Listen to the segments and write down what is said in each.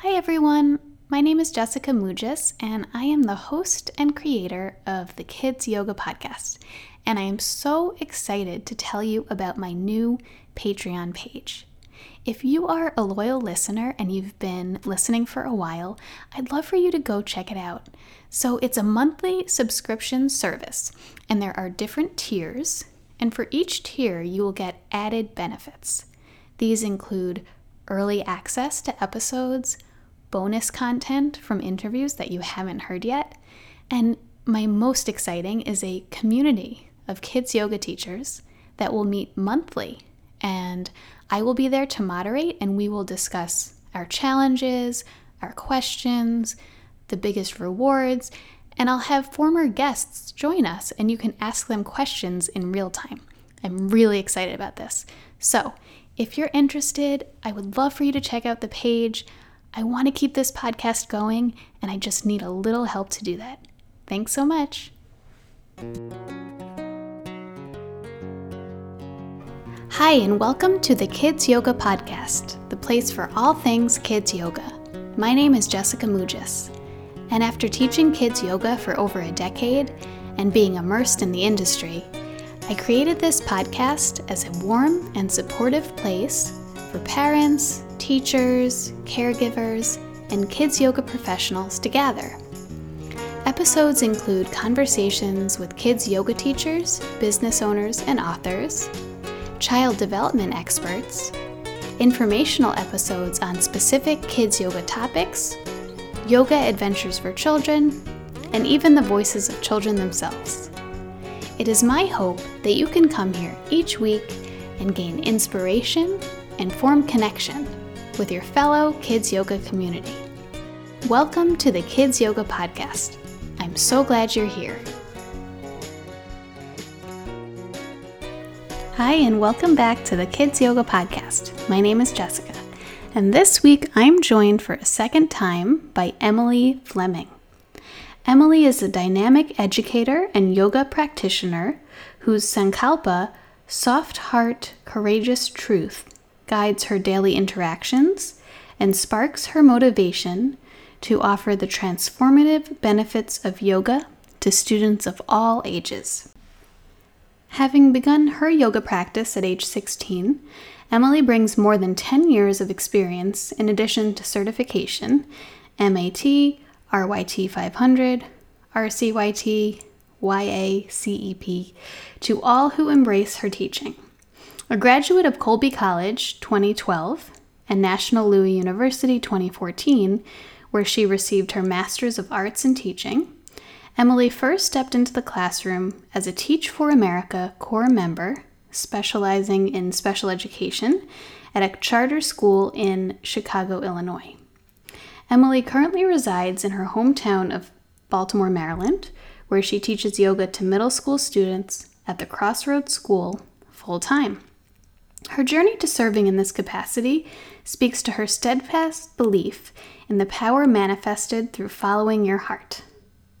Hi, everyone. My name is Jessica Mugis, and I am the host and creator of the Kids Yoga Podcast. And I am so excited to tell you about my new Patreon page. If you are a loyal listener and you've been listening for a while, I'd love for you to go check it out. So, it's a monthly subscription service, and there are different tiers. And for each tier, you will get added benefits. These include early access to episodes, bonus content from interviews that you haven't heard yet, and my most exciting is a community of kids yoga teachers that will meet monthly. And I will be there to moderate, and we will discuss our challenges, our questions, the biggest rewards, and I'll have former guests join us, and you can ask them questions in real time. I'm really excited about this. So, if you're interested, I would love for you to check out the page. I want to keep this podcast going, and I just need a little help to do that. Thanks so much. Hi, and welcome to the Kids Yoga Podcast, the place for all things kids yoga. My name is Jessica Mugis, and after teaching kids yoga for over a decade and being immersed in the industry, I created this podcast as a warm and supportive place for parents, teachers, caregivers, and kids yoga professionals to gather. Episodes include conversations with kids yoga teachers, business owners, and authors, child development experts, informational episodes on specific kids yoga topics, yoga adventures for children, and even the voices of children themselves. It is my hope that you can come here each week and gain inspiration and form connection with your fellow Kids Yoga community. Welcome to the Kids Yoga Podcast. I'm so glad you're here. Hi, and welcome back to the Kids Yoga Podcast. My name is Jessica, and this week I'm joined for a second time by Emily Fleming. Emily is a dynamic educator and yoga practitioner whose Sankalpa, soft heart, courageous truth, guides her daily interactions, and sparks her motivation to offer the transformative benefits of yoga to students of all ages. Having begun her yoga practice at age 16, Emily brings more than 10 years of experience in addition to certification MAT, RYT 500, RCYT, YACEP to all who embrace her teaching. A graduate of Colby College 2012 and National Louis University 2014, where she received her Master's of Arts in Teaching, Emily first stepped into the classroom as a Teach for America corps member, specializing in special education at a charter school in Chicago, Illinois. Emily currently resides in her hometown of Baltimore, Maryland, where she teaches yoga to middle school students at the Crossroads School full time. Her journey to serving in this capacity speaks to her steadfast belief in the power manifested through following your heart.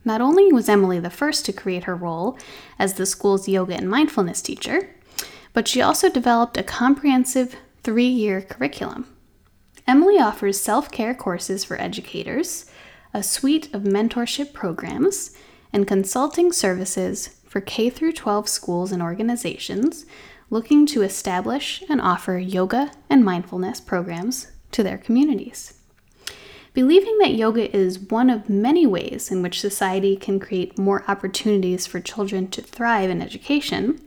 Not only was Emily the first to create her role as the school's yoga and mindfulness teacher, but she also developed a comprehensive three year curriculum. Emily offers self care courses for educators, a suite of mentorship programs, and consulting services for K 12 schools and organizations looking to establish and offer yoga and mindfulness programs to their communities. Believing that yoga is one of many ways in which society can create more opportunities for children to thrive in education,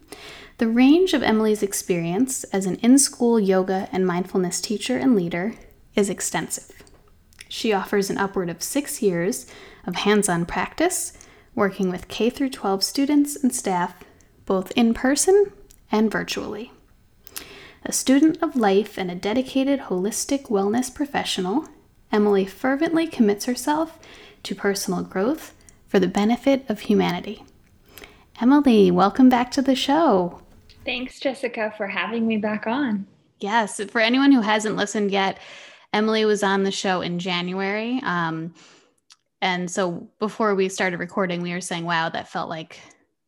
the range of Emily's experience as an in school yoga and mindfulness teacher and leader is extensive. She offers an upward of six years of hands on practice, working with K 12 students and staff, both in person and virtually. A student of life and a dedicated holistic wellness professional, Emily fervently commits herself to personal growth for the benefit of humanity. Emily, welcome back to the show. Thanks, Jessica, for having me back on. Yes, for anyone who hasn't listened yet, Emily was on the show in January. Um, and so before we started recording, we were saying, wow, that felt like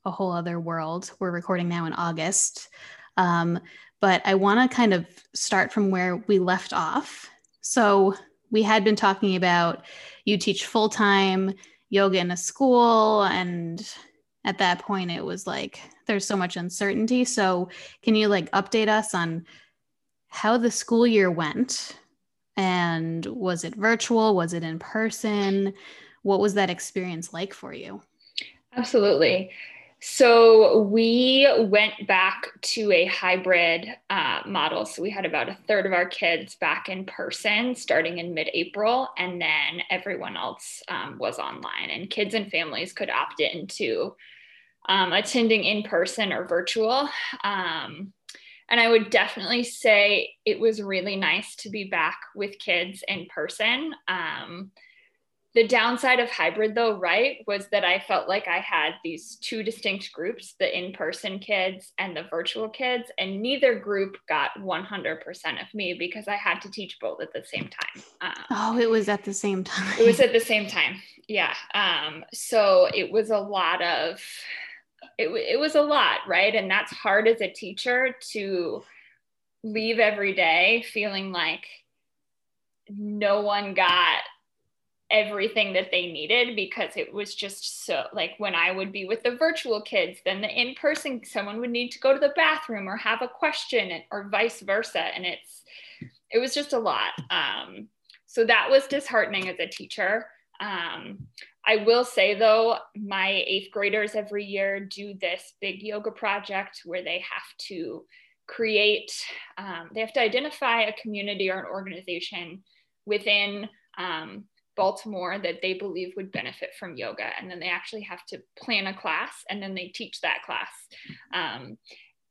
a whole other world. We're recording now in August. Um, but I want to kind of start from where we left off. So, we had been talking about you teach full time yoga in a school. And at that point, it was like there's so much uncertainty. So, can you like update us on how the school year went? And was it virtual? Was it in person? What was that experience like for you? Absolutely. So we went back to a hybrid uh, model. So we had about a third of our kids back in person starting in mid April, and then everyone else um, was online. And kids and families could opt into um, attending in person or virtual. Um, and I would definitely say it was really nice to be back with kids in person. Um, the downside of hybrid though right was that i felt like i had these two distinct groups the in-person kids and the virtual kids and neither group got 100% of me because i had to teach both at the same time. Um, oh it was at the same time. it was at the same time. Yeah um, so it was a lot of it, it was a lot right? And that's hard as a teacher to leave every day feeling like no one got everything that they needed because it was just so like when I would be with the virtual kids, then the in person, someone would need to go to the bathroom or have a question or vice versa. And it's, it was just a lot. Um, so that was disheartening as a teacher. Um, I will say though, my eighth graders every year do this big yoga project where they have to create, um, they have to identify a community or an organization within um, Baltimore that they believe would benefit from yoga. And then they actually have to plan a class and then they teach that class. Um,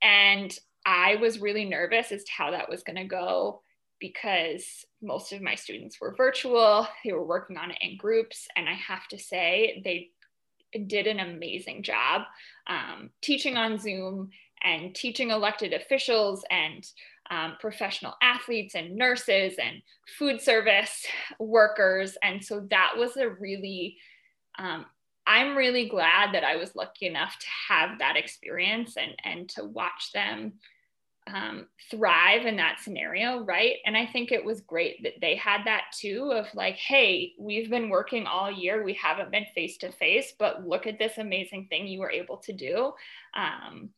and I was really nervous as to how that was going to go because most of my students were virtual, they were working on it in groups. And I have to say, they did an amazing job um, teaching on Zoom and teaching elected officials and um, professional athletes and nurses and food service workers. And so that was a really, um, I'm really glad that I was lucky enough to have that experience and, and to watch them um, thrive in that scenario, right? And I think it was great that they had that too of like, hey, we've been working all year, we haven't been face to face, but look at this amazing thing you were able to do. Um,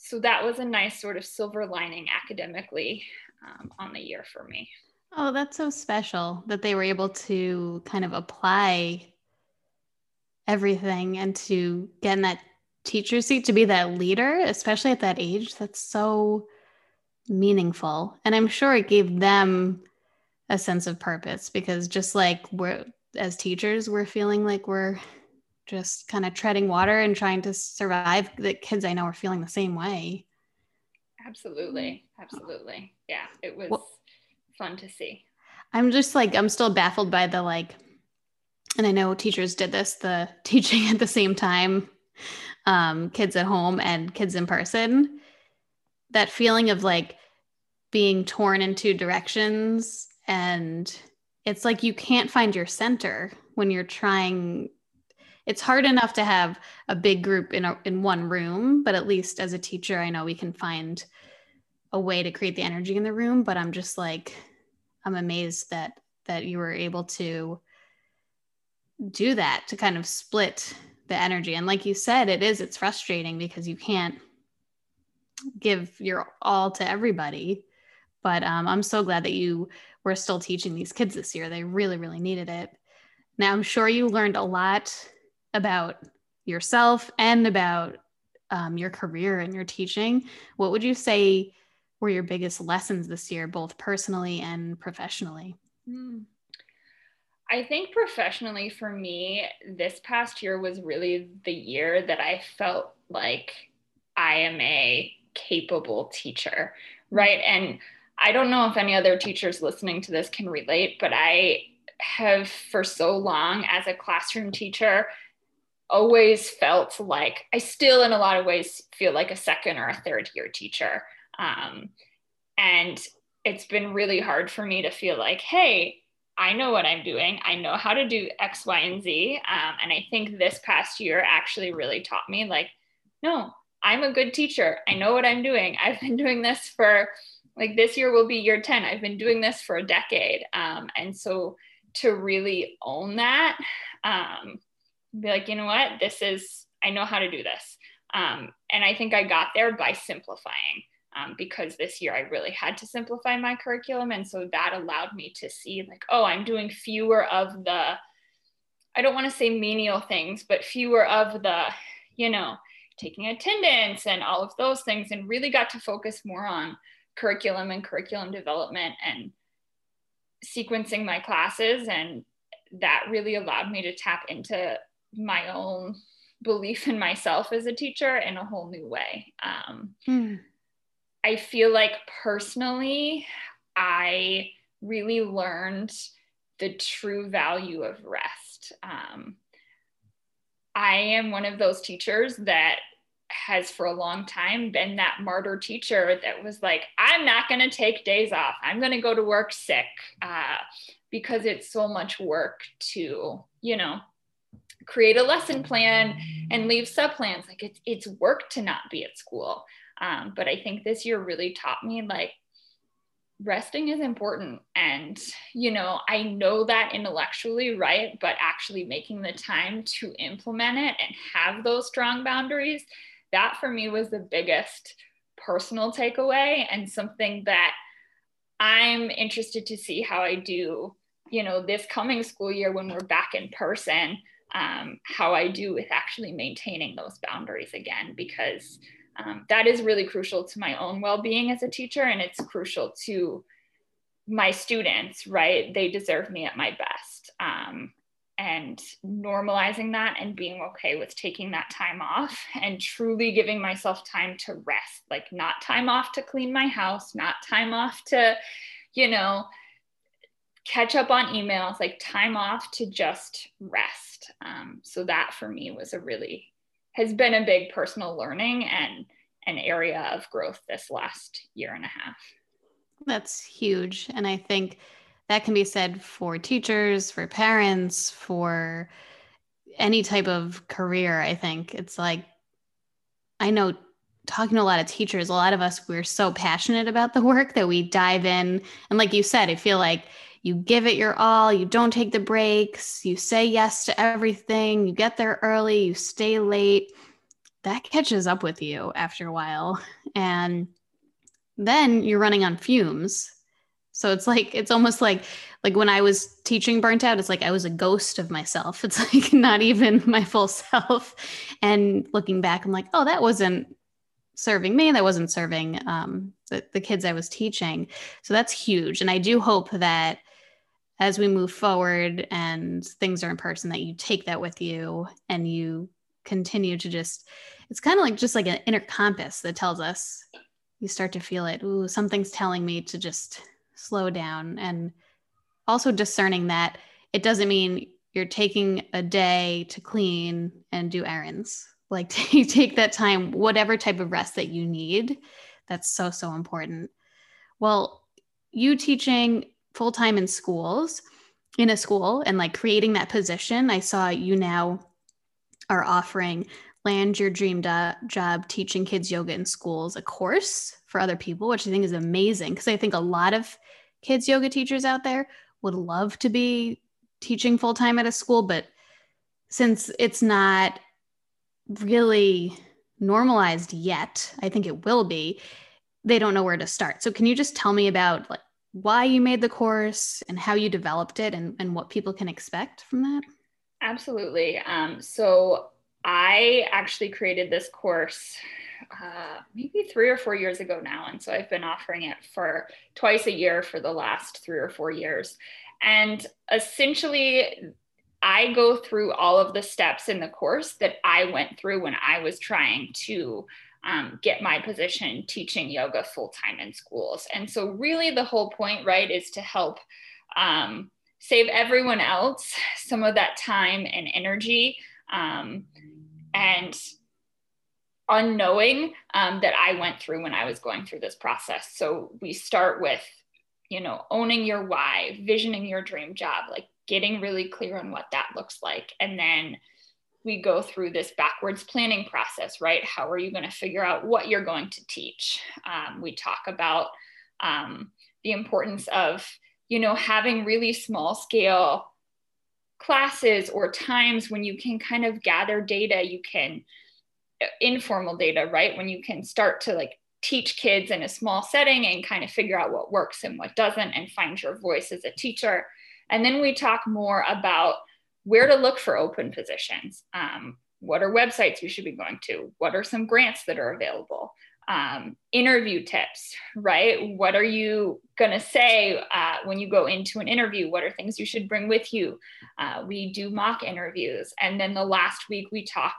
so that was a nice sort of silver lining academically um, on the year for me. Oh, that's so special that they were able to kind of apply everything and to get in that teacher seat to be that leader, especially at that age. That's so meaningful. And I'm sure it gave them a sense of purpose because just like we're as teachers, we're feeling like we're just kind of treading water and trying to survive. The kids I know are feeling the same way. Absolutely. Absolutely. Yeah. It was well, fun to see. I'm just like, I'm still baffled by the like, and I know teachers did this, the teaching at the same time, um, kids at home and kids in person. That feeling of like being torn in two directions. And it's like you can't find your center when you're trying it's hard enough to have a big group in a, in one room but at least as a teacher i know we can find a way to create the energy in the room but i'm just like i'm amazed that that you were able to do that to kind of split the energy. And like you said it is it's frustrating because you can't give your all to everybody but um, i'm so glad that you were still teaching these kids this year. They really really needed it. Now i'm sure you learned a lot about yourself and about um, your career and your teaching, what would you say were your biggest lessons this year, both personally and professionally? Hmm. I think professionally for me, this past year was really the year that I felt like I am a capable teacher, right? And I don't know if any other teachers listening to this can relate, but I have for so long as a classroom teacher always felt like I still, in a lot of ways, feel like a second or a third year teacher. Um, and it's been really hard for me to feel like, hey, I know what I'm doing. I know how to do X, Y, and Z. Um, and I think this past year actually really taught me, like, no, I'm a good teacher. I know what I'm doing. I've been doing this for, like, this year will be year 10. I've been doing this for a decade. Um, and so to really own that. Um, be like, you know what, this is, I know how to do this. Um, and I think I got there by simplifying um, because this year I really had to simplify my curriculum. And so that allowed me to see, like, oh, I'm doing fewer of the, I don't want to say menial things, but fewer of the, you know, taking attendance and all of those things, and really got to focus more on curriculum and curriculum development and sequencing my classes. And that really allowed me to tap into my own belief in myself as a teacher in a whole new way. Um, mm. I feel like personally, I really learned the true value of rest. Um, I am one of those teachers that has for a long time been that martyr teacher that was like, I'm not going to take days off. I'm going to go to work sick uh, because it's so much work to, you know, create a lesson plan and leave sub plans. Like it's it's work to not be at school. Um, but I think this year really taught me like resting is important. And, you know, I know that intellectually, right? But actually making the time to implement it and have those strong boundaries, that for me was the biggest personal takeaway and something that I'm interested to see how I do, you know, this coming school year when we're back in person um, how I do with actually maintaining those boundaries again, because um, that is really crucial to my own well being as a teacher. And it's crucial to my students, right? They deserve me at my best. Um, and normalizing that and being okay with taking that time off and truly giving myself time to rest, like not time off to clean my house, not time off to, you know, catch up on emails, like time off to just rest. Um, so that for me was a really has been a big personal learning and an area of growth this last year and a half. That's huge. And I think that can be said for teachers, for parents, for any type of career. I think it's like, I know talking to a lot of teachers, a lot of us, we're so passionate about the work that we dive in. And like you said, I feel like you give it your all, you don't take the breaks, you say yes to everything, you get there early, you stay late. That catches up with you after a while. And then you're running on fumes. So it's like it's almost like like when I was teaching burnt out, it's like I was a ghost of myself. It's like not even my full self. And looking back, I'm like, oh, that wasn't serving me that wasn't serving um, the, the kids i was teaching so that's huge and i do hope that as we move forward and things are in person that you take that with you and you continue to just it's kind of like just like an inner compass that tells us you start to feel it. Ooh something's telling me to just slow down. And also discerning that it doesn't mean you're taking a day to clean and do errands. Like you take that time whatever type of rest that you need that's so so important. Well you teaching full time in schools, in a school, and like creating that position, I saw you now are offering Land Your Dream Job Teaching Kids Yoga in Schools, a course for other people, which I think is amazing because I think a lot of kids yoga teachers out there would love to be teaching full time at a school, but since it's not really normalized yet, I think it will be, they don't know where to start. So can you just tell me about like why you made the course and how you developed it and, and what people can expect from that? Absolutely. Um, so I actually created this course uh, maybe three or four years ago now. And so I've been offering it for twice a year for the last three or four years. And essentially, I go through all of the steps in the course that I went through when I was trying to um, get my position teaching yoga full time in schools. And so, really, the whole point, right, is to help um, save everyone else some of that time and energy um, and unknowing um, that I went through when I was going through this process. So, we start with you know, owning your why, visioning your dream job, like getting really clear on what that looks like, and then we go through this backwards planning process, right? How are you going to figure out what you're going to teach? Um, we talk about um, the importance of you know, having really small scale classes or times when you can kind of gather data, you can uh, informal data, right? When you can start to like teach kids in a small setting and kind of figure out what works and what doesn't and find your voice as a teacher. And then we talk more about where to look for open positions. Um, what are websites you should be going to? What are some grants that are available? Um, interview tips, right? What are you going to say uh, when you go into an interview? What are things you should bring with you? Uh, we do mock interviews. And then the last week we talk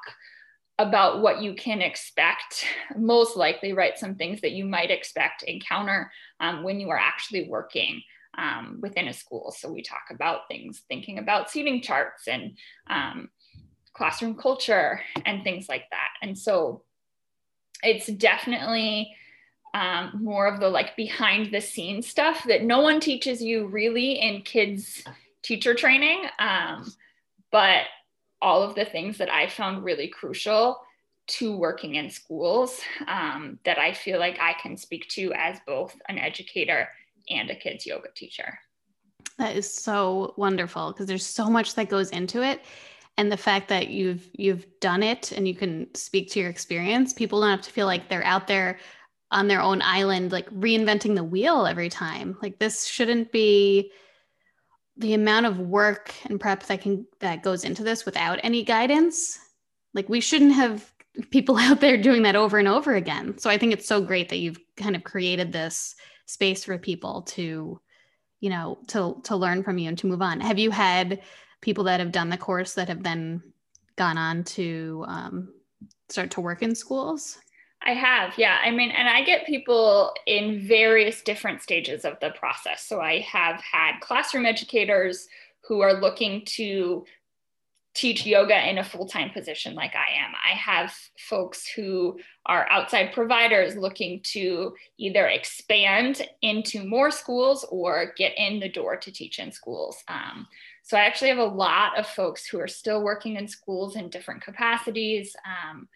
about what you can expect, most likely, right? Some things that you might expect encounter um, when you are actually working um, within a school. So we talk about things, thinking about seating charts and um, classroom culture and things like that. And so it's definitely um, more of the like behind the scenes stuff that no one teaches you really in kids teacher training. Um, but all of the things that I found really crucial to working in schools um, that I feel like I can speak to as both an educator and a kids yoga teacher. That is so wonderful because there's so much that goes into it. And the fact that you've you've done it and you can speak to your experience, people don't have to feel like they're out there on their own island, like reinventing the wheel every time. Like this shouldn't be the amount of work and prep that can that goes into this without any guidance. Like we shouldn't have people out there doing that over and over again. So I think it's so great that you've kind of created this space for people to you know to to learn from you and to move on have you had people that have done the course that have then gone on to um, start to work in schools I have, yeah. I mean, and I get people in various different stages of the process. So I have had classroom educators who are looking to teach yoga in a full-time position like I am. I have folks who are outside providers looking to either expand into more schools or get in the door to teach in schools. Um, so I actually have a lot of folks who are still working in schools in different capacities. Um,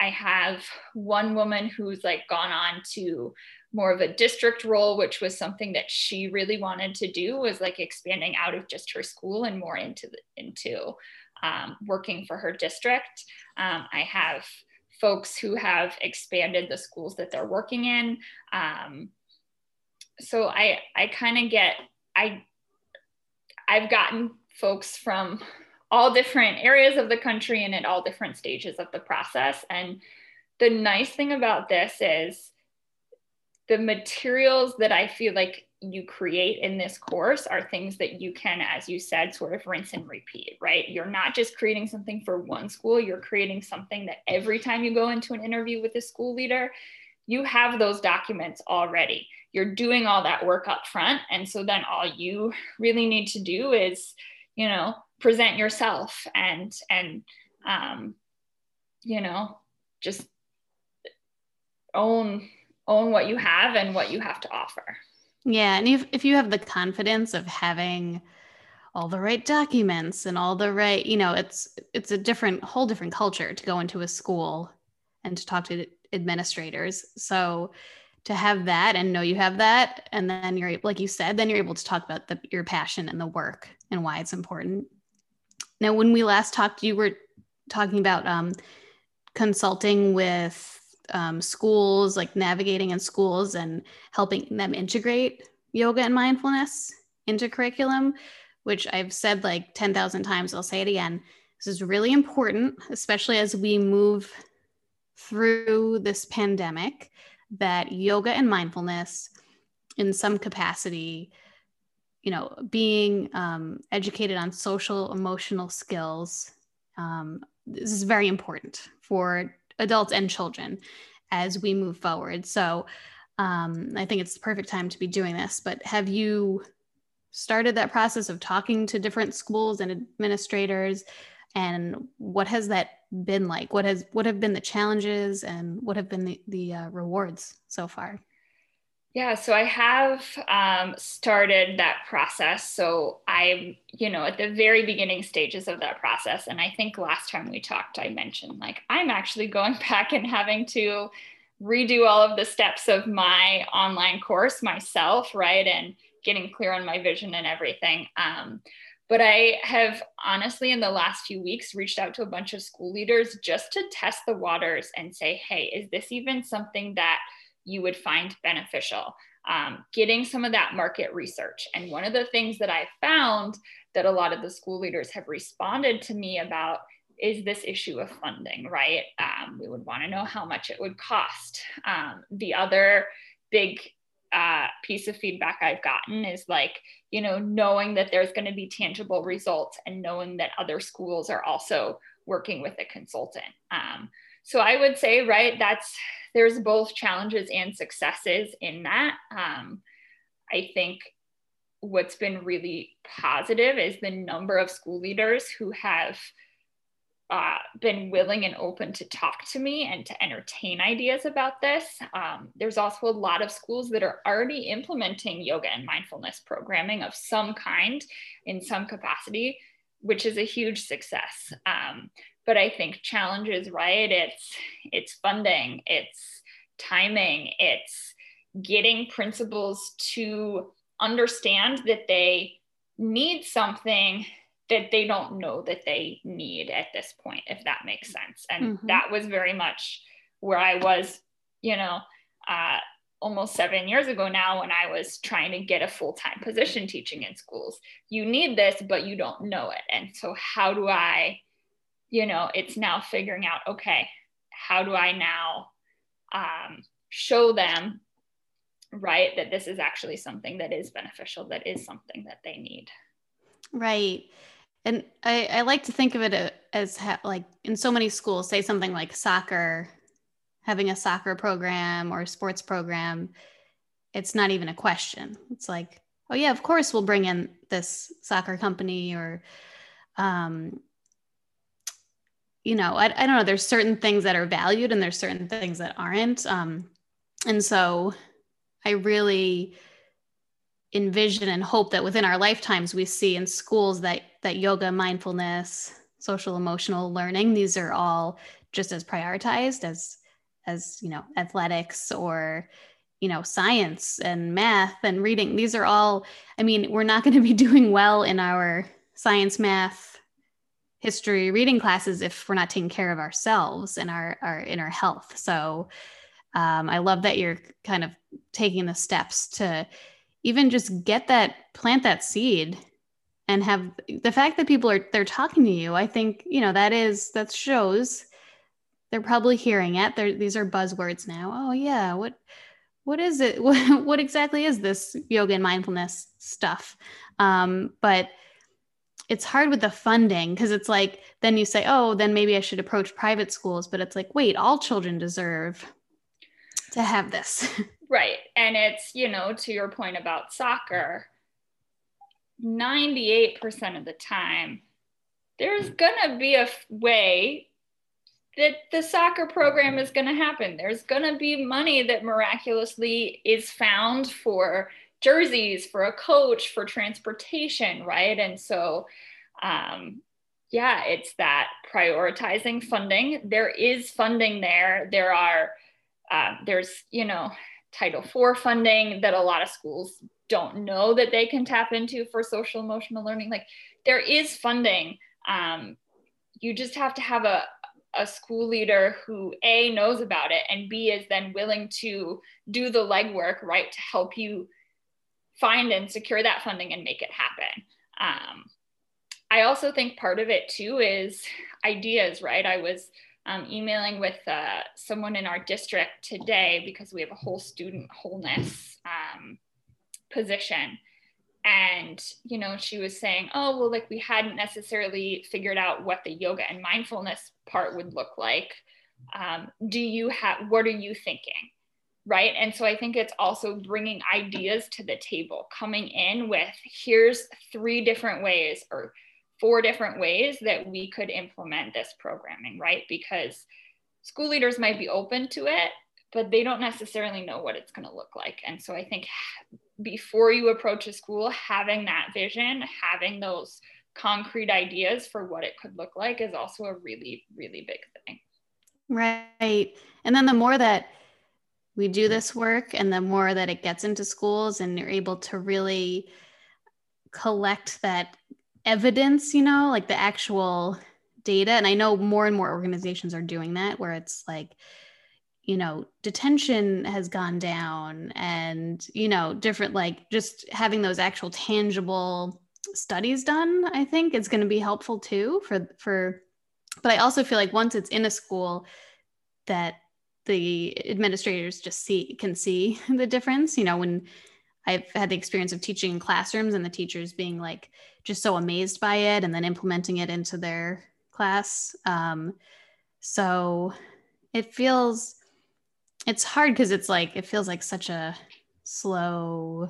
I have one woman who's like gone on to more of a district role, which was something that she really wanted to do was like expanding out of just her school and more into the, into um, working for her district. Um, I have folks who have expanded the schools that they're working in. Um, so I, I kind of get, I, I've gotten folks from all different areas of the country and at all different stages of the process. And the nice thing about this is the materials that I feel like you create in this course are things that you can, as you said, sort of rinse and repeat, right? You're not just creating something for one school, you're creating something that every time you go into an interview with a school leader, you have those documents already. You're doing all that work up front. And so then all you really need to do is, you know, present yourself and, and, um, you know, just own own what you have and what you have to offer. Yeah, and if if you have the confidence of having all the right documents and all the right, you know, it's it's a different whole different culture to go into a school and to talk to administrators. So to have that and know you have that and then you're like you said then you're able to talk about the, your passion and the work and why it's important now when we last talked you were talking about um, consulting with um, schools, like navigating in schools and helping them integrate yoga and mindfulness into curriculum, which I've said like 10,000 times. I'll say it again. This is really important, especially as we move through this pandemic, that yoga and mindfulness in some capacity you know being um, educated on social emotional skills um, this is very important for adults and children as we move forward. So um, I think it's the perfect time to be doing this. But have you started that process of talking to different schools and administrators? And what has that been like? What has what have been the challenges and what have been the, the uh, rewards so far? Yeah, so I have um, started that process. So I'm, you know, at the very beginning stages of that process. And I think last time we talked, I mentioned like I'm actually going back and having to redo all of the steps of my online course myself, right? And getting clear on my vision and everything. Um, but I have honestly, in the last few weeks, reached out to a bunch of school leaders just to test the waters and say, hey, is this even something that you would find beneficial? Um, getting some of that market research. And one of the things that I found that a lot of the school leaders have responded to me about is this issue of funding, right? Um, we would want to know how much it would cost. Um, the other big uh, piece of feedback I've gotten is like, you know, knowing that there's going to be tangible results and knowing that other schools are also working with a consultant. Um, so I would say, right, that's there's both challenges and successes in that. Um, I think what's been really positive is the number of school leaders who have uh, been willing and open to talk to me and to entertain ideas about this. Um, there's also a lot of schools that are already implementing yoga and mindfulness programming of some kind in some capacity, which is a huge success. Um, but I think challenges, right? It's it's funding, it's timing, it's getting principals to understand that they need something that they don't know that they need at this point, if that makes sense. And mm-hmm. that was very much where I was, you know, uh, almost seven years ago now when I was trying to get a full time position teaching in schools. You need this, but you don't know it. And so, how do I, you know, it's now figuring out, okay, how do I now um, show them, right, that this is actually something that is beneficial, that is something that they need. Right. And I, I like to think of it uh, as ha- like in so many schools, say something like soccer, having a soccer program or sports program. It's not even a question. It's like, oh yeah, of course we'll bring in this soccer company or, um, you know, I, I don't know. There's certain things that are valued and there's certain things that aren't. Um, and so I really envision and hope that within our lifetimes we see in schools that that yoga mindfulness social emotional learning these are all just as prioritized as as you know athletics or you know science and math and reading these are all i mean we're not going to be doing well in our science math history reading classes if we're not taking care of ourselves and our our inner health. So um, i love that you're kind of taking the steps to even just get that plant that seed and have the fact that people are they're talking to you i think you know that is that shows they're probably hearing it. They're, these are buzzwords now. Oh yeah what what is it? What, what exactly is this yoga and mindfulness stuff? Um, but it's hard with the funding because it's like then you say oh then maybe i should approach private schools but it's like wait all children deserve to have this Right. And it's, you know, to your point about soccer, 98% of the time, there's to be a way that the soccer program is to happen. There's to be money that miraculously is found for jerseys, for a coach, for transportation, right? And so, um, yeah, it's that prioritizing funding. There is funding there. There are, uh, there's, you know, Title IV funding that a lot of schools don't know that they can tap into for social emotional learning. Like there is funding. Um, you just have to have a, a school leader who A knows about it and B is then willing to do the legwork, right, to help you find and secure that funding and make it happen. Um, I also think part of it too is ideas, right? I was um, emailing with uh, someone in our district today because we have a whole student wholeness um, position. And, you know, she was saying, oh, well, like we hadn't necessarily figured out what the yoga and mindfulness part would look like. Um, do you have, what are you thinking? Right. And so I think it's also bringing ideas to the table, coming in with here's three different ways or four different ways that we could implement this programming, right? Because school leaders might be open to it, but they don't necessarily know what it's going to look like. And so I think before you approach a school, having that vision, having those concrete ideas for what it could look like is also a really, really big thing. Right. And then the more that we do mm-hmm. this work and the more that it gets into schools and you're able to really collect that evidence, you know, like the actual data. And I know more and more organizations are doing that where it's like, you know, detention has gone down and, you know, different, like just having those actual tangible studies done, I think is going to be helpful too for, for, but I also feel like once it's in a school that the administrators just see, can see the difference, you know, when I've had the experience of teaching in classrooms and the teachers being like just so amazed by it and then implementing it into their class. Um, so it feels it's hard because it's like it feels like such a slow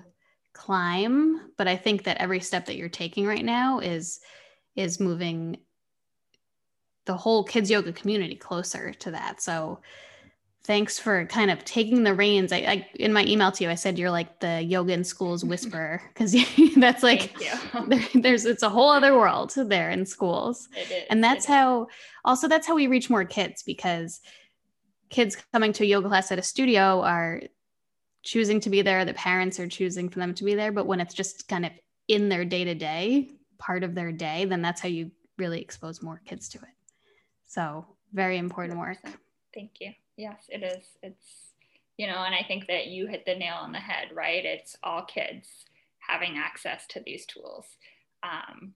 climb but i think that every step that you're taking right now is is moving the whole kids yoga community closer to that so thanks for kind of taking the reins. I, I in my email to you i said you're like the yoga in schools whisperer. Because that's like there, there's it's a whole other world there in schools. And that's how also that's how we reach more kids because kids coming to a yoga class at a studio are choosing to be there the parents are choosing for them to be there but when it's just kind of in their day to day part of their day then that's how you really expose more kids to it. So very important work. Thank you yes it is. It's you know and i think that you hit the nail on the head right? It's all kids having access to these tools. Um,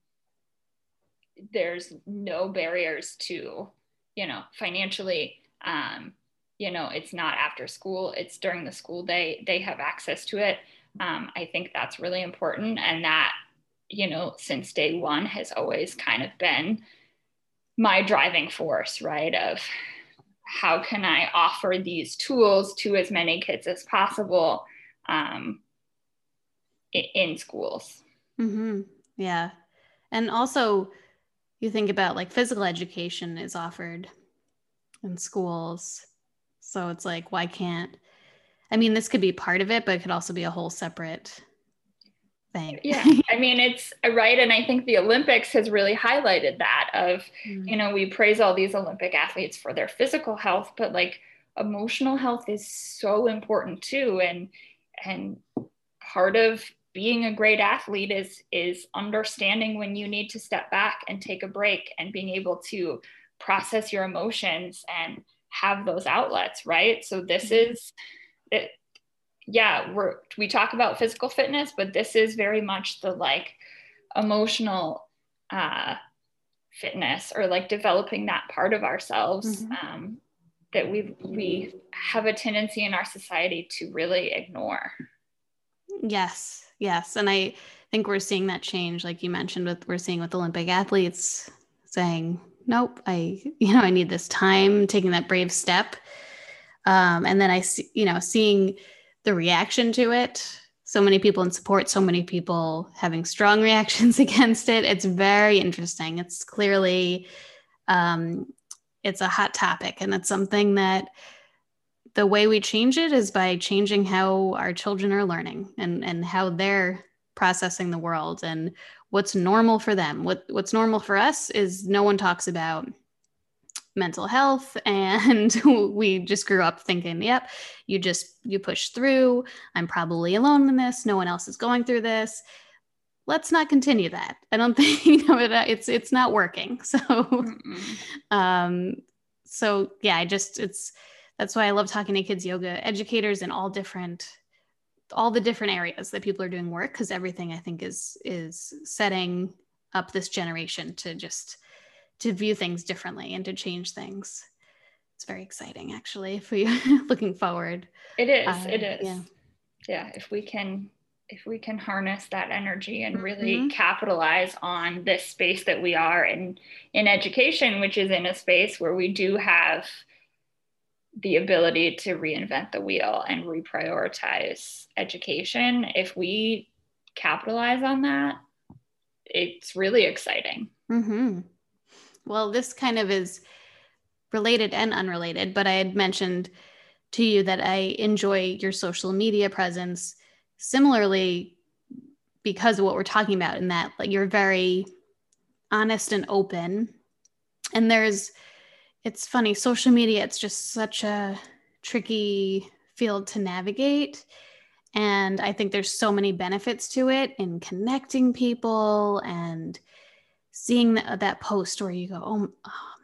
there's no barriers to you know financially um, you know it's not after school it's during the school day they have access to it. Um, i think that's really important and that you know since day one has always kind of been my driving force right of how can i offer these tools to as many kids as possible um, in schools? Mm-hmm. yeah. And also you think about like physical education is offered in schools. So it's like, why can't, I mean, this could be part of it, but it could also be a whole separate thing. yeah. I mean, it's right. And I think the Olympics has really highlighted that of, mm-hmm. you know, we praise all these Olympic athletes for their physical health, but like emotional health is so important too. And, and part of being a great athlete is is understanding when you need to step back and take a break and being able to process your emotions and have those outlets, right? So this mm-hmm. is it yeah, we're we talk about physical fitness, but this is very much the like emotional uh fitness or like developing that part of ourselves mm-hmm. um, that we we have a tendency in our society to really ignore. Yes, yes, and I think we're seeing that change, like you mentioned, with we're seeing with Olympic athletes saying nope, I, you know, I need this time, taking that brave step. Um, and then I see, you know, seeing the reaction to it. So many people in support, so many people having strong reactions against it. It's very interesting. It's clearly, um, it's a hot topic, and it's something that the way we change it is by changing how our children are learning and and how they're processing the world and what's normal for them. What what's normal for us is no one talks about mental health and we just grew up thinking yep you just you push through. I'm probably alone in this. No one else is going through this. Let's not continue that. I don't think you know it's it's not working. So um so yeah i just it's that's why i love talking to kids yoga educators in all different all the different areas that people are doing work because everything I think is is setting up this generation to just to view things differently and to change things. It's very exciting actually if we looking forward. It is. Uh, it is. Yeah. yeah, if we can if we can harness that energy and really mm-hmm. capitalize on this space that we are in in education which is in a space where we do have the ability to reinvent the wheel and reprioritize education, if we capitalize on that, it's really exciting. Mm-hmm. Well, this kind of is related and unrelated, but I had mentioned to you that I enjoy your social media presence similarly because of what we're talking about, in that like you're very honest and open. And there's it's funny social media it's just such a tricky field to navigate. And I think there's so many benefits to it in connecting people and seeing that, that post where you go, oh, I'm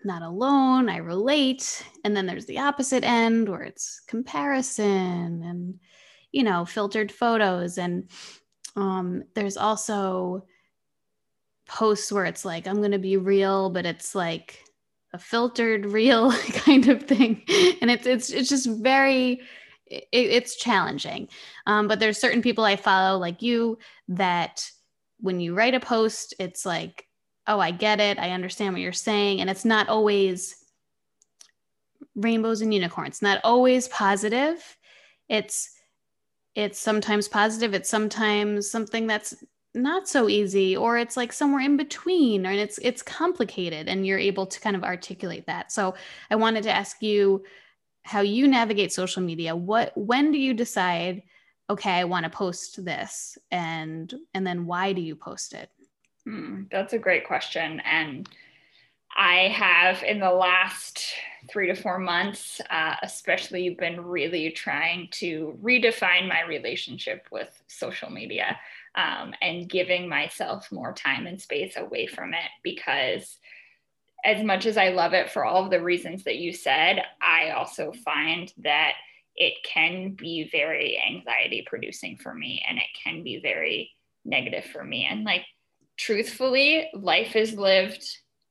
not alone, I relate. And then there's the opposite end where it's comparison and, you know, filtered photos. And um, there's also posts where it's like, I'm going to be real, but it's like, a filtered real kind of thing and it's it's it's just very it, it's challenging um, but there's certain people i follow like you that when you write a post it's like oh i get it. I understand what you're saying. And it's not always rainbows and unicorns. Not always positive. It's it's sometimes positive. It's sometimes something that's not so easy or it's like somewhere in between and it's it's complicated and you're able to kind of articulate that. So i wanted to ask you how you navigate social media. What when do you decide okay i want to post this? And and then why do you post it hmm, that's a great question and i have in the last three to four months uh, especially been really trying to redefine my relationship with social media um, and giving myself more time and space away from it because as much as I love it for all of the reasons that you said, I also find that it can be very anxiety producing for me and it can be very negative for me. And like, truthfully, life is lived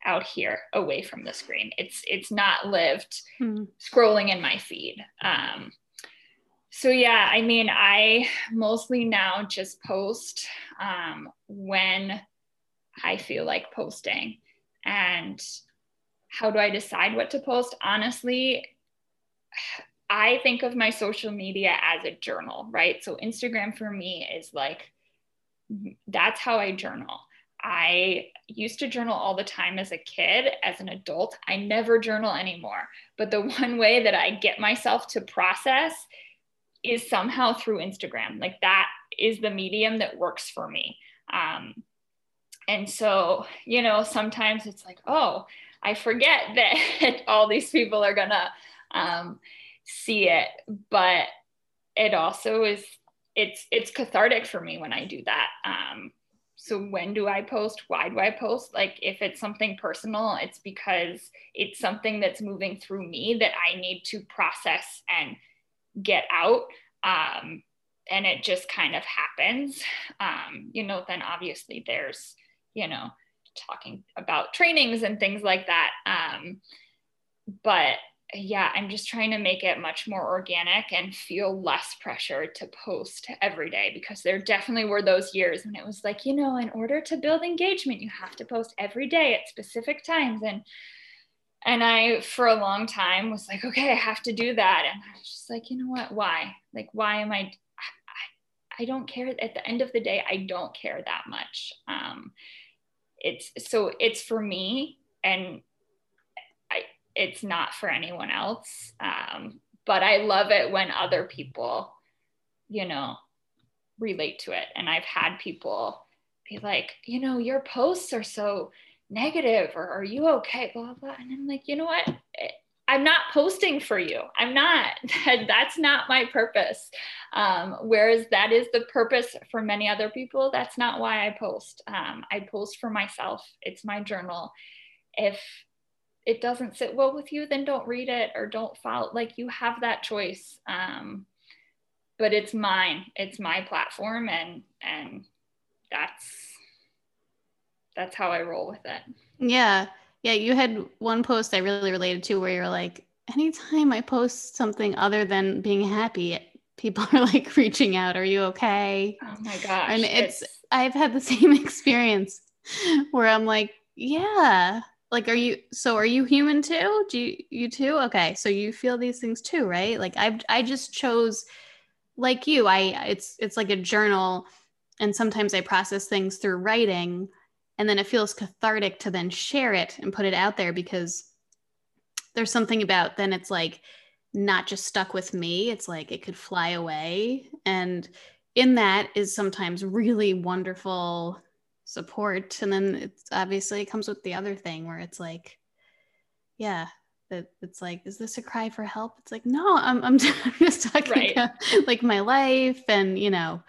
out here away from the screen. It's it's not lived mm-hmm. scrolling in my feed. Um, so yeah, I mean, I mostly now just post um, when I feel like posting. And how do I decide what to post? Honestly, I think of my social media as a journal, right? So Instagram for me is like, that's how I journal. I used to journal all the time as a kid. As an adult, I never journal anymore. But the one way that I get myself to process is somehow through Instagram. Like that is the medium that works for me. Um, and so, you know, sometimes it's like, oh, I forget that all these people are gonna um, see it, but it also is it's it's cathartic for me when I do that. Um, so when do I post? Why do I post? Like if it's something personal, it's because it's something that's moving through me that I need to process and get out um, and it just kind of happens um, you know then obviously there's you know talking about trainings and things like that um, but yeah i'm just trying to make it much more organic and feel less pressure to post every day because there definitely were those years when it was like you know in order to build engagement you have to post every day at specific times and and I, for a long time, was like, okay, I have to do that. And I was just like, you know what? Why? Like, why am I? I, I don't care. At the end of the day, I don't care that much. Um, it's so it's for me, and it's not for anyone else. Um, but I love it when other people, you know, relate to it. And I've had people be like, you know, your posts are so negative or are you okay? Blah blah and i'm like you know what? I'm not posting for you. I'm not. That's not my purpose. Um, whereas that is the purpose for many other people that's not why i post. Um, i post for myself. It's my journal. If it doesn't sit well with you then don't read it or don't follow like you have that choice um, but it's mine it's my platform and and that's that's how I roll with it. Yeah. Yeah. You had one post I really related to where you're like, anytime I post something other than being happy, people are like reaching out. Are you okay? Oh my gosh. And it's, it's... I've had the same experience where I'm like, yeah. Like, are you, so are you human too? Do you, you too? Okay. So you feel these things too, right? Like I've, I just chose like you, I, it's, it's like a journal and sometimes I process things through writing and then it feels cathartic to then share it and put it out there because there's something about then it's like not just stuck with me it's like it could fly away and in that is sometimes really wonderful support and then it's obviously it comes with the other thing where it's like yeah that it's like, is this a cry for help? It's like, no, I'm, I'm, just talking Right. about like my life. And, you know,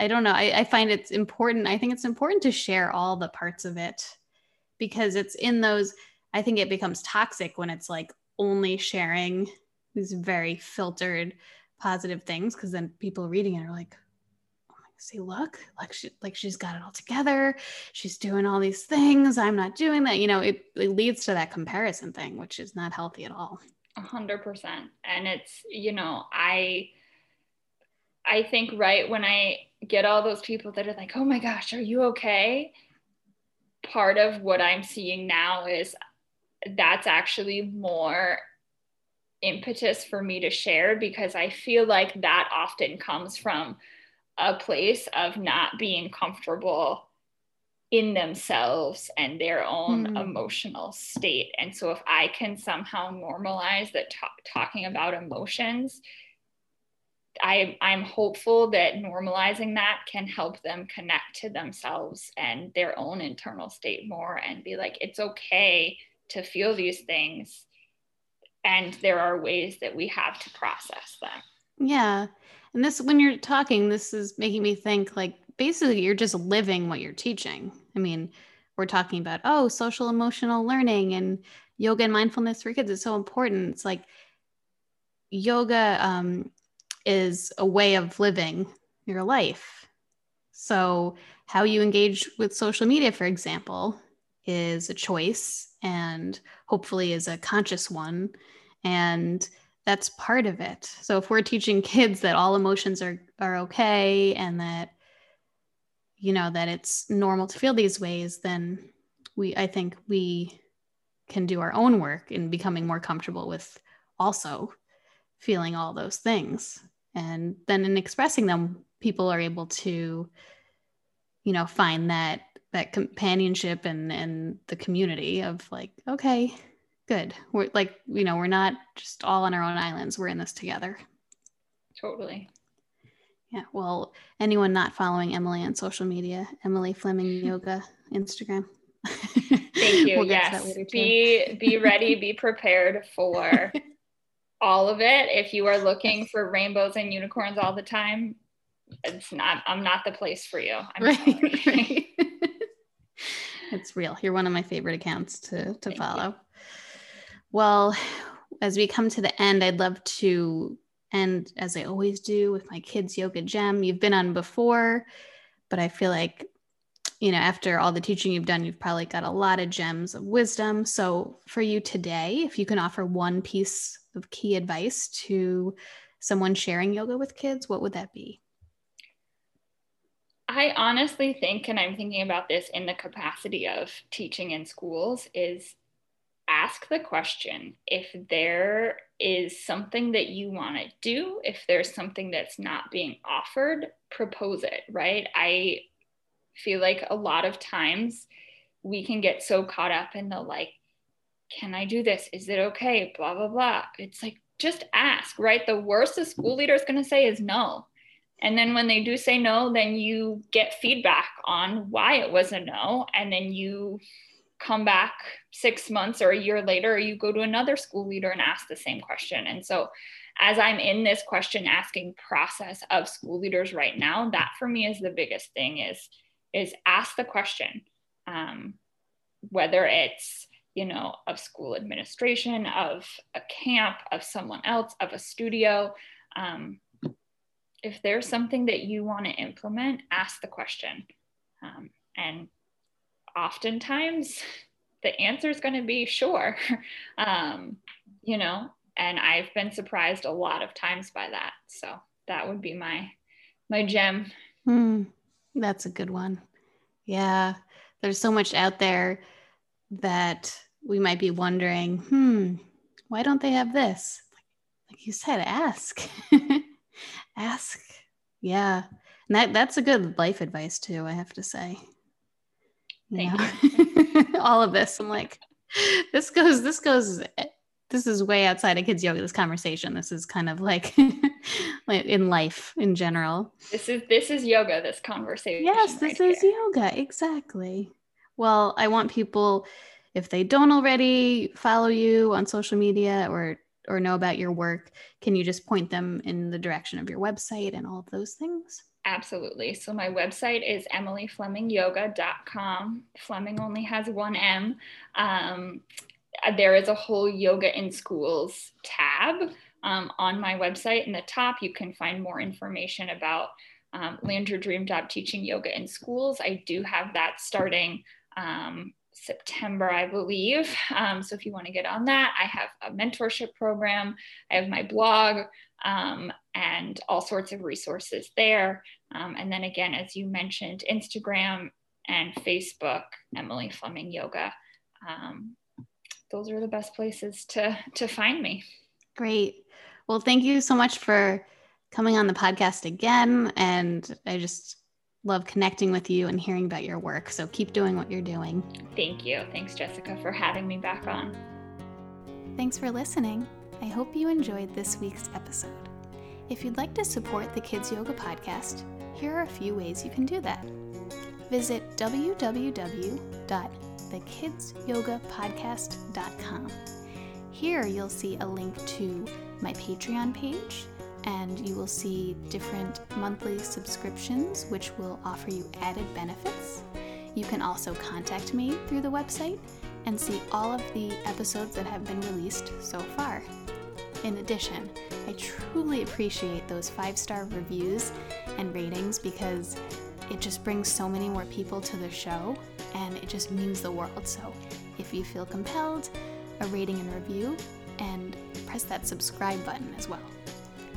I don't know. I, I find it's important. I think it's important to share all the parts of it because it's in those, I think it becomes toxic when it's like only sharing these very filtered positive things because then people reading it are like, see, look, like she, like she's got it all together. She's doing all these things. I'm not doing that. You know, it, it leads to that comparison thing, which is not healthy at all. A hundred percent. And it's, you know, I I think right when I get all those people that are like, oh my gosh, are you okay? Part of what I'm seeing now is that's actually more impetus for me to share because I feel like that often comes from a place of not being comfortable in themselves and their own Hmm. emotional state. And so, if I can somehow normalize that ta- talking about emotions, I, I'm hopeful that normalizing that can help them connect to themselves and their own internal state more and be like, it's okay to feel these things. And there are ways that we have to process them. Yeah. And this, when you're talking, this is making me think like basically you're just living what you're teaching. I mean, we're talking about, oh, social emotional learning and yoga and mindfulness for kids is so important. It's like yoga um, is a way of living your life. So, how you engage with social media, for example, is a choice and hopefully is a conscious one. And that's part of it. So if we're teaching kids that all emotions are are okay and that you know that it's normal to feel these ways, then we I think we can do our own work in becoming more comfortable with also feeling all those things. And then in expressing them, people are able to you know find that that companionship and and the community of like okay good we're like you know we're not just all on our own islands we're in this together Totally. yeah well anyone not following emily on social media emily fleming yoga instagram Thank you. We'll yes. that later, too. be be ready, be prepared for all of it. If you are looking for rainbows and unicorns all the time, it's not I'm not the place for you. I'm right, sorry. right. it's real you're one of my favorite accounts to to Thank you. Well as we come to the end i'd love to end as i always do with my kids yoga gem you've been on before but i feel like you know after all the teaching you've done you've probably got a lot of gems of wisdom. So for you today if you can offer one piece of key advice to someone sharing yoga with kids what would that be? I honestly think, and I'm thinking about this in the capacity of teaching in schools, is ask the question if there is something that you want to do, if there's something that's not being offered, propose it, right? I feel like a lot of times we can get so caught up in the like, can I do this? Is it okay? Blah, blah, blah. It's like, just ask, right? The worst a school leader is going to say is no. And then when they do say no, then you get feedback on why it was a no. And then you come back six months or a year later, you go to another school leader and ask the same question. And so, as I'm in this question asking process of school leaders right now, that for me is the biggest thing is, is ask the question. Um, whether it's you know of school administration of a camp of someone else of a studio um, if there's something that you want to implement ask the question um, and oftentimes the answer is going to be sure um, you know and i've been surprised a lot of times by that so that would be my my gem Hmm, that's a good one. Yeah, there's so much out there that we might be wondering, hmm, why don't they have this? Like you said, ask. ask. Yeah. And that that's a good life advice too, I have to say. Thank you. All of this. I'm like, this goes, this goes this is way outside of kids yoga this conversation this is kind of like like in life in general this is this is yoga this conversation yes this right is here. yoga exactly well i want people if they don't already follow you on social media or or know about your work, can you just point them in the direction of your website and all of those things? Absolutely. So my website is emilyflemingyoga.com. Fleming only has one M. Um, there is a whole yoga in schools tab um, on my website. In the top, you can find more information about um, Land Your Dream Job teaching yoga in schools. I do have that starting um, September, I believe. Um, so if you want to get on that, I have a mentorship program, I have my blog, um, and all sorts of resources there. Um, and then again, as you mentioned, Instagram and Facebook, Emily Fleming Yoga. Um, those are the best places to to find me. Great. Well, thank you so much for coming on the podcast again. And I just love connecting with you and hearing about your work. So keep doing what you're doing. Thank you. Thanks, Jessica, for having me back on. Thanks for listening. I hope you enjoyed this week's episode. If you'd like to support the Kids Yoga Podcast, here are a few ways you can do that. Visit www.thekidsyogapodcast.com. Here you'll see a link to my Patreon page and you will see different monthly subscriptions which will offer you added benefits. You can also contact me through the website and see all of the episodes that have been released so far. In addition, I truly appreciate those five star reviews and ratings because it just brings so many more people to the show and it just means the world. So if you feel compelled, a rating and review, and press that subscribe button as well.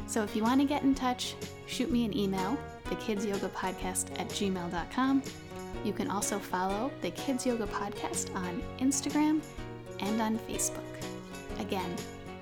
So if you want to get in touch, shoot me an email, thekidsyogapodcast at gmail.com. You can also follow the Kids Yoga Podcast on Instagram and on Facebook. Again,